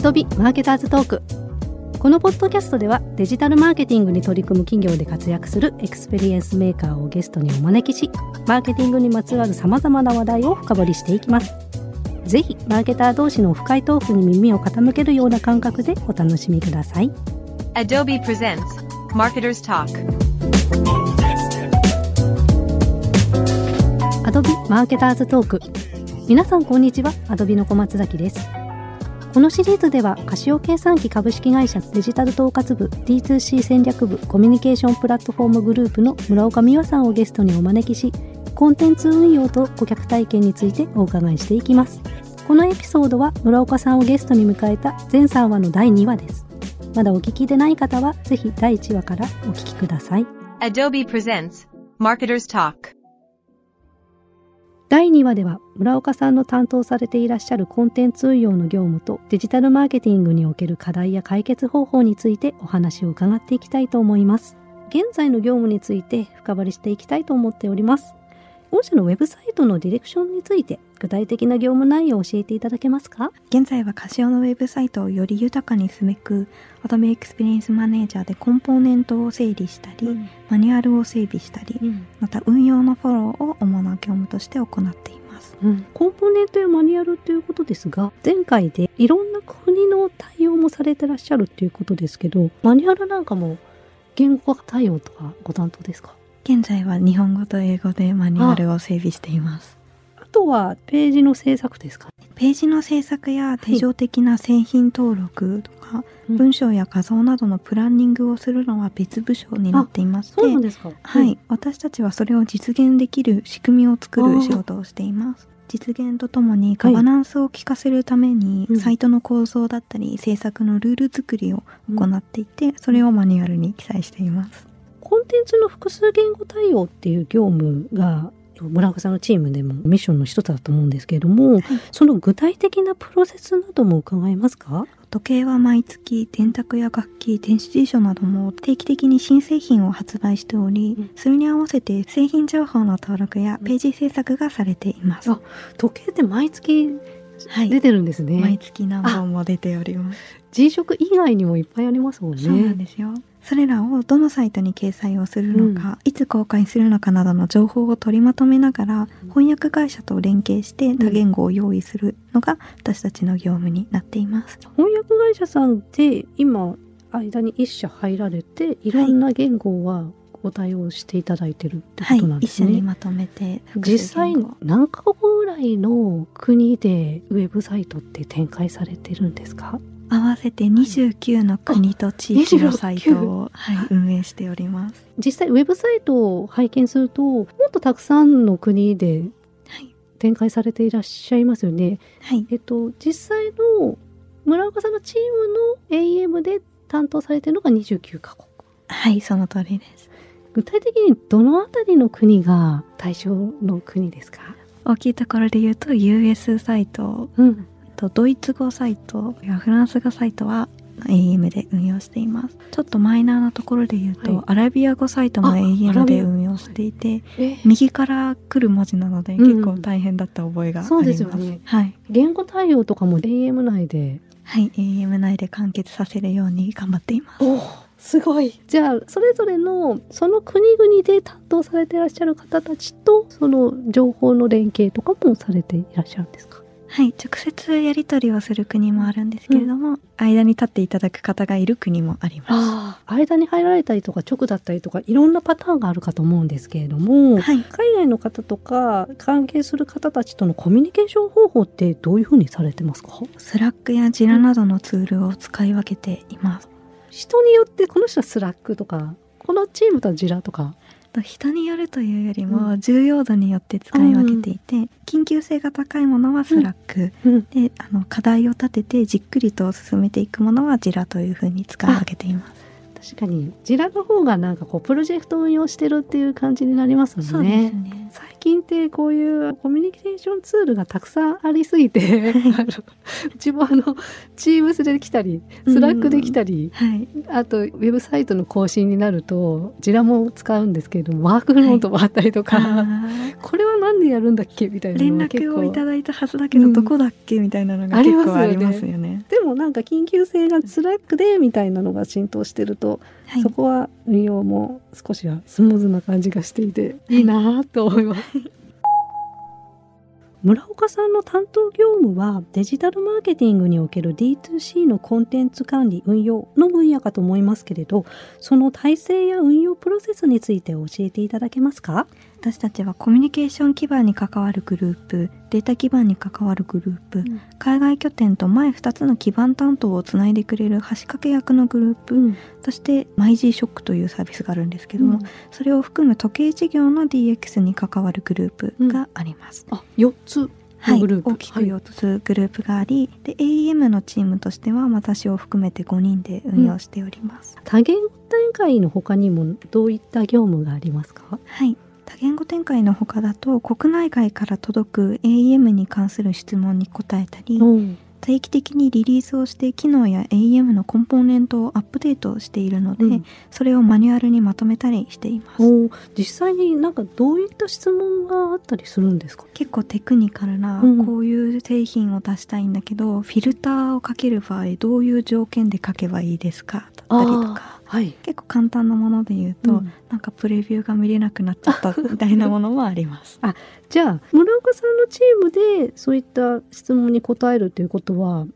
Adobe マーケターズトークこのポッドキャストではデジタルマーケティングに取り組む企業で活躍するエクスペリエンスメーカーをゲストにお招きしマーケティングにまつわるさまざまな話題を深掘りしていきます。ぜひマーケター同士の深いトークに耳を傾けるような感覚でお楽しみください。Adobe presents Marketers Talk. Adobe Marketer's Talk皆さんこんにちは。Adobe の小松崎ですこのシリーズではカシオ計算機株式会社デジタル統括部 D2C 戦略部コミュニケーションプラットフォームグループの村岡美和さんをゲストにお招きしコンテンツ運用と顧客体験についてお伺いしていきます。このエピソードは村岡さんをゲストに迎えた全3話の第2話です。まだお聞きでない方はぜひ第1話からお聞きください。Adobe presents Marketers Talk. 第2話では村岡さんの担当されていらっしゃるコンテンツ運用の業務とデジタルマーケティングにおける課題や解決方法についてお話を伺っていきたいと思います。現在の業務について深掘りしていきたいと思っております。御社のウェブサイトのディレクションについて具体的な業務内容を教えていただけますか？現在はカシオのウェブサイトをより豊かにすべく Adobe Experience Manager でコンポーネントを整理したり、マニュアルを整備したり、うん。また運用のフォローを主な業務として行っています。うん。コンポーネントやマニュアルということですが前回でいろんな国の対応もされてらっしゃるっていうことですけどマニュアルなんかも言語化対応とかご担当ですか？現在は日本語と英語でマニュアルを整備しています。あとはページの制作ですかページの制作や手錠的な製品登録とか、うん。文章や画像などのプランニングをするのは別部署になっていまして、そうなんですか。はい、私たちはそれを実現できる仕組みを作る仕事をしています。実現とともにガバナンスを効かせるために、うん。サイトの構造だったり制作のルール作りを行っていて、それをマニュアルに記載しています。コンテンツの複数言語対応っていう業務が村岡さんのチームでもミッションの一つだと思うんですけれども、その具体的なプロセスなども伺えますか？時計は毎月電卓や楽器電子辞書なども定期的に新製品を発売しており、うんそれに合わせて製品情報の登録やページ制作がされています。あ時計って毎月はい出てるんですね、毎月何本も出ております。G 色以外にもいっぱいありますもんねそうなんですよ。それらをどのサイトに掲載をするのか、いつ公開するのかなどの情報を取りまとめながら、翻訳会社と連携して多言語を用意するのが私たちの業務になっています。翻訳会社さんって今間に一社入られていろんな言語はご対応していただいてるってはいことなん、ですね、一緒にまとめて実際何カ国ぐらいの国でウェブサイトって展開されてるんですか？合わせて29の国と地域のサイトを、はい、運営しております。実際ウェブサイトを拝見するともっとたくさんの国ではい。展開されていらっしゃいますよね。はい。えっと実際の村岡さんのチームの AEM で担当されているのが29カ国。はい、その通りです。具体的にどのあたりの国が対象の国ですか？大きいところで言うと US サイトうん。とドイツ語サイトやフランス語サイトは AEM で運用しています。ちょっとマイナーなところで言うと、はいアラビア語サイトもあアラ AEM ビアで運用していて、え右から来る文字なのでうん結構大変だった覚えがあります。そうですよねはい。言語対応とかも AM 内で。はい、AEM 内で完結させるように頑張っています。おすごい。じゃあそれぞれのその国々で担当されていらっしゃる方たちとその情報の連携とかもされていらっしゃるんですか？はい、直接やり取りをする国もあるんですけれども、間に立っていただく方がいる国もあります。間に入られたりとか直だったりとかいろんなパターンがあるかと思うんですけれども、はい、海外の方とか関係する方たちとのコミュニケーション方法ってどういうふうにされてますか？ Slack や Jira などのツールを使い分けています。人によってこの人は Slack とかこのチームとは Jira とかと人によるというよりも重要度によって使い分けていて、緊急性が高いものは Slack、うんであの課題を立ててじっくりと進めていくものは Jira というふうに使い分けています。確かに Jira の方がなんかこうプロジェクトを運用してるっていう感じになりますもんね。そうですね。最近ってこういうコミュニケーションツールがたくさんありすぎて、あのうちもあの、 Teams できたり、 Slack できたり、はい。あとウェブサイトの更新になると、 Jira も使うんですけれども、 Workfront もあったりとか、あこれはなんでやるんだっけみたいなのが結構絡をいただいたはずだけど、うんどこだっけみたいなのがありますよね。構ありますよね。でもなんか緊急性が Slack でみたいなのが浸透してると、はい。そこは運用も少しはスムーズな感じがしていて。いいなぁと思います。村岡さんの担当業務はデジタルマーケティングにおける D2C のコンテンツ管理運用の分野かと思いますけれどその体制や運用プロセスについて教えていただけますか？私たちはコミュニケーション基盤に関わるグループデータ基盤に関わるグループ、ん。海外拠点と前2つの基盤担当をつないでくれる橋掛け役のグループ、うん。そして MyGShock というサービスがあるんですけども、それを含む時計事業の DX に関わるグループがあります。あ4つはい、のグループ、大きく4つグループがあり、で AEM のチームとしては私を含めて5人で運用しております。多言語展開の他にもどういった業務がありますか？はい多言語展開の他だと国内外から届く AEM に関する質問に答えたり、うん。定期的にリリースをして機能や AEM のコンポーネントをアップデートしているので、うん。それをマニュアルにまとめたりしています。実際になんかどういった質問があったりするんですか？結構テクニカルな、うん。こういう製品を出したいんだけどフィルターをかける場合どういう条件で書けばいいですか？だったりとかはい。結構簡単なもので言うと、うん。なんかプレビューが見れなくなっちゃった みたいなものもあります。じゃあ村岡さんのチームでそういった質問に答えるということは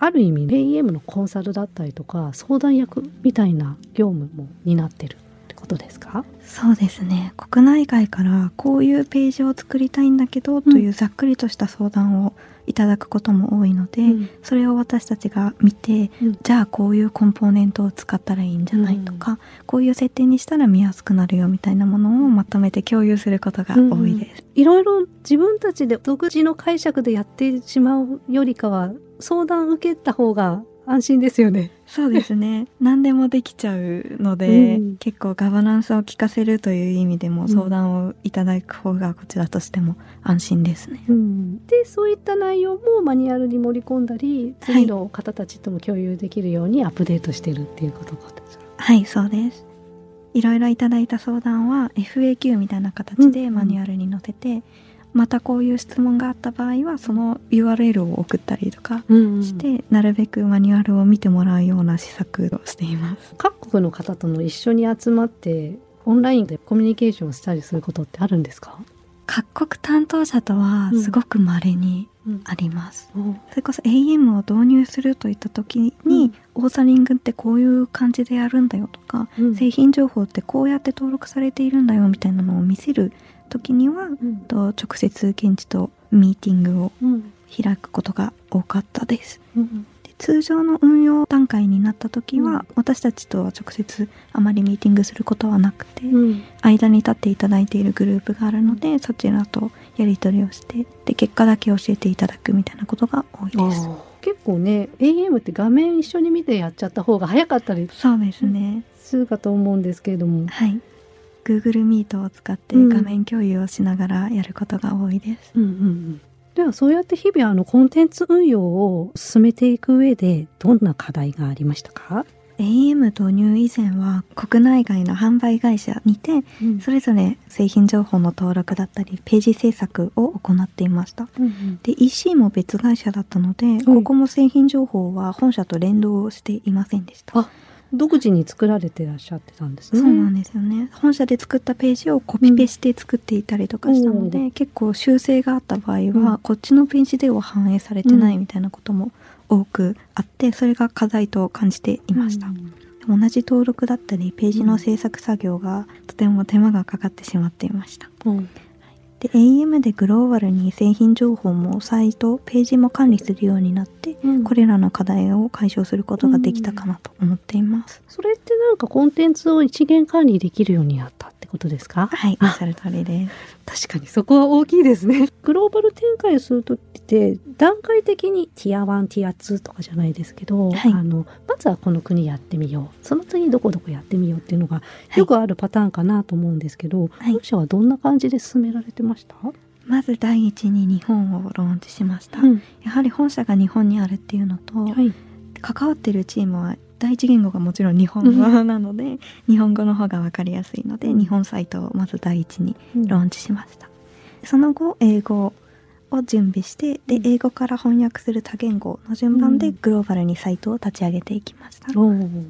ある意味 AEM のコンサルだったりとか相談役みたいな業務も担ってることですか？そうですね。国内外からこういうページを作りたいんだけど、というざっくりとした相談をいただくことも多いので、うん。それを私たちが見て、うん。じゃあこういうコンポーネントを使ったらいいんじゃないとか、こういう設定にしたら見やすくなるよみたいなものをまとめて共有することが多いです。いろいろ自分たちで独自の解釈でやってしまうよりかは相談受けた方が安心ですよね。そうですね。何でもできちゃうので、うん。結構ガバナンスを聞かせるという意味でもん。相談をいただく方がこちらとしても安心ですね。でそういった内容もマニュアルに盛り込んだり次の方たちとも共有できるようにアップデートしてるっていうことですか。はい、そうです。いろいろいただいた相談は FAQ みたいな形でうん。マニュアルに載せて、またこういう質問があった場合はその URL を送ったりとかうんして、なるべくマニュアルを見てもらうような施策をしています。各国の方との一緒に集まってオンラインでコミュニケーションしたりすることってあるんですか、各国担当者とはすごく稀にあります。それこそ AM を導入するといった時に、うん。オーサリングってこういう感じでやるんだよとか、うん。製品情報ってこうやって登録されているんだよみたいなのを見せる時にはうんと直接現地とミーティングをうん開くことが多かったです。うんで通常の運用段階になった時は、うん私たちとは直接あまりミーティングすることはなくて、うん間に立っていただいているグループがあるのでそちらとやり取りをしてで結果だけ教えていただくみたいなことが多いです。結構ね AM って画面一緒に見てやっちゃった方が早かったりそうですね。するかと思うんですけれども、はい。Google Meet を使ってうん画面共有をしながらやることが多いです。うんうんうん、ではそうやって日々あのコンテンツ運用を進めていく上でどんな課題がありましたか、AM 導入以前は国内外の販売会社にてそれぞれ製品情報の登録だったりページ制作を行っていました。うんうんで EC も別会社だったので、ここも製品情報は本社と連動していませんでした。あ独自に作られてらっしゃってたんですね。そうなんですよね。本社で作ったページをコピペして作っていたりとかしたので、う結構修正があった場合は、うん。こっちのページでは反映されてないみたいなことも多くあってそれが課題と感じていました、同じ登録だったりページの制作作業がとても手間がかかってしまっていました。うんで AM でグローバルに製品情報もサイトページも管理するようになって、うん。これらの課題を解消することができたかなと思っています、それってなんかコンテンツを一元管理できるようになったってことですか？はいおっしゃる通りです。確かにそこは大きいですね。グローバル展開するとて段階的にティア1ティア2とかじゃないですけど、はい。あのまずはこの国やってみよう。その次どこどこやってみようっていうのがよくあるパターンかなと思うんですけど、はい。本社はどんな感じで進められてました、まず第一に日本をローンチしました、うん。やはり本社が日本にあるっていうのと、はい。関わってるチームは第一言語がもちろん日本語なので、日本語の方が分かりやすいので、うん。日本サイトをまず第一にローンチしました、その後英語を準備してでうん。英語から翻訳する多言語の順番でうん。グローバルにサイトを立ち上げていきました、おー。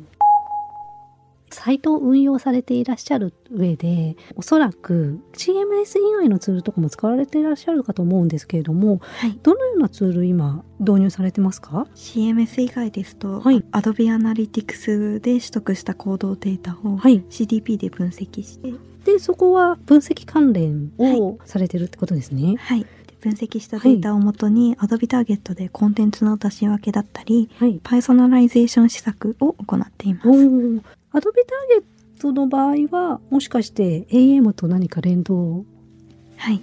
サイトを運用されていらっしゃる上でおそらく CMS 以外のツールとかも使われていらっしゃるかと思うんですけれどもはい。どのようなツール今導入されてますか？CMS 以外ですと、はい。Adobe Analytics で取得した行動データをはい。CDP で分析して、でそこは分析関連はをされてるってことですね。はい、で分析したデータをもとに Adobe Target でコンテンツの出し分けだったりはい。パーソナライゼーション施策を行っています。おー Adobe Target の場合はもしかして AM と何か連動はい。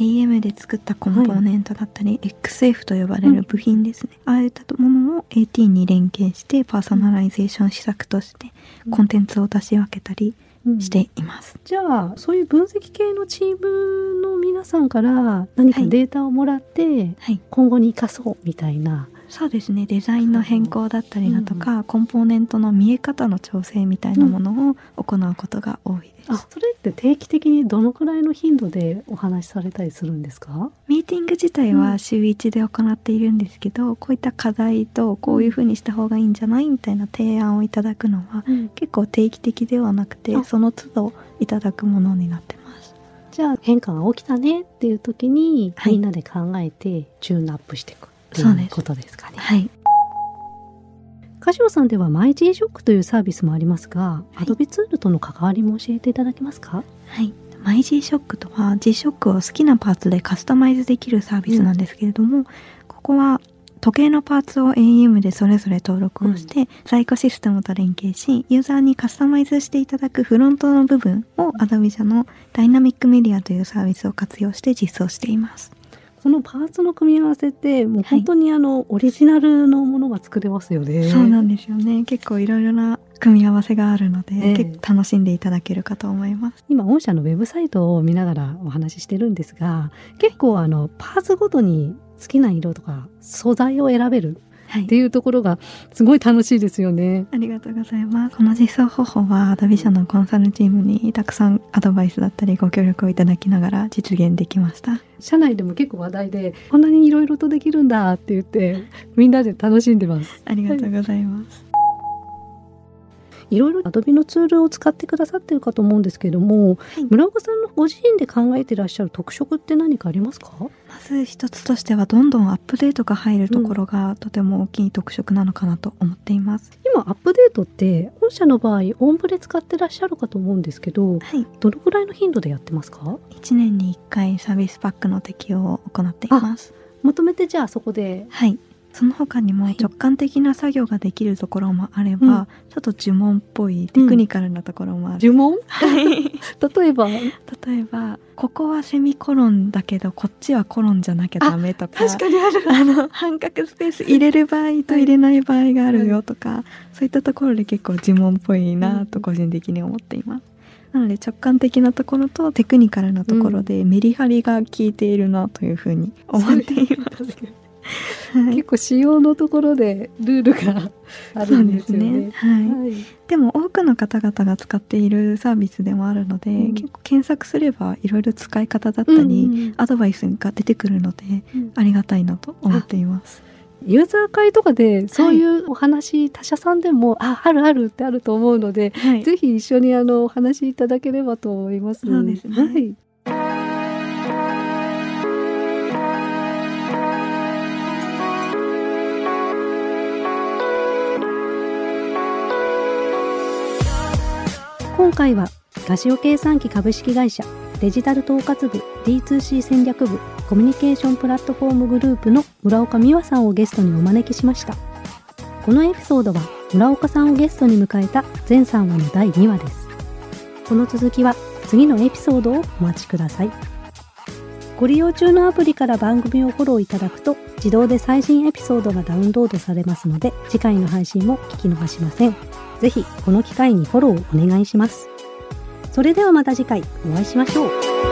AM で作ったコンポーネントだったり、XF と呼ばれる部品ですね。ああいったものを AT に連携してパーソナライゼーション施策としてコンテンツを出し分けたりしています。じゃあそういう分析系のチームの皆さんから何かはいデータをもらってはい。今後に生かそうみたいな、そうですね。デザインの変更だったりだとか、コンポーネントの見え方の調整みたいなものを行うことが多いです。あそれって定期的にどのくらいの頻度でお話しされたりするんですか？ミーティング自体は週1で行っているんですけど、こういった課題とこういうふうにした方がいいんじゃないみたいな提案をいただくのは結構定期的ではなくてあ。その都度いただくものになってます。じゃあ変化が起きたねっていう時に、はい。みんなで考えてチューンアップしていくってそうですいうことですかね。はい。カシオさんではマイ G ショックというサービスもありますが、はい Adobe ツールとの関わりも教えていただけますか？はい。マイ G ショックとは G ショックを好きなパーツでカスタマイズできるサービスなんですけれども、ここは時計のパーツを AM でそれぞれ登録をして、在庫システムと連携し、ユーザーにカスタマイズしていただくフロントの部分を Adobe 社のダイナミックメディアというサービスを活用して実装しています。このパーツの組み合わせってもう本当にあの、オリジナルのものが作れますよね。そうなんですよね。結構いろいろな組み合わせがあるので、ええ結構楽しんでいただけるかと思います。今御社のウェブサイトを見ながらお話ししてるんですが結構あのパーツごとに好きな色とか素材を選べるはいっていうところがすごい楽しいですよね。ありがとうございます。この実装方法は Adobe 社のコンサルチームにたくさんアドバイスだったりご協力をいただきながら実現できました。社内でも結構話題でこんなにいろいろとできるんだって言ってみんなで楽しんでます。ありがとうございます。いろいろ Adobe のツールを使ってくださってるかと思うんですけれども、い村岡さんのご自身で考えてらっしゃる特色って何かありますか？まず一つとしてはどんどんアップデートが入るところがとても大きい特色なのかなと思っています。今アップデートって御社の場合オンブレ使ってらっしゃるかと思うんですけどはい。どのくらいの頻度でやってますか？1年に1回サービスパックの適用を行っています。まとめてじゃあそこではい。その他にもはい直感的な作業ができるところもあれば、うんちょっと呪文っぽいテクニカルなところもある。呪文？はい。例えば？例えばここはセミコロンだけどこっちはコロンじゃなきゃダメとか にあるあの半角スペース入れる場合と入れない場合があるよとか、そういったところで結構呪文っぽいなと個人的に思っています。なので直感的なところとテクニカルなところでメリハリが効いているなというふうに思っています。はい結構仕様のところでルールがあるんですよね。はい。はいでも多くの方々が使っているサービスでもあるので、うん結構検索すればいろいろ使い方だったり、うんアドバイスが出てくるのでうんありがたいなと思っています。ユーザー会とかでそういうお話、他社さんでもああるあるってあると思うので、はい。ぜひ一緒にあのお話しいただければと思います。そうですねはい。今回はラジオ計算機株式会社デジタル統括部 D2C 戦略部コミュニケーションプラットフォームグループの村岡美和さんをゲストにお招きしました。このエピソードは村岡さんをゲストに迎えた全3話の第2話です。この続きは次のエピソードをお待ちください。ご利用中のアプリから番組をフォローいただくと自動で最新エピソードがダウンロードされますので次回の配信も聞き逃しません。ぜひこの機会にフォローをお願いします。それではまた次回お会いしましょう。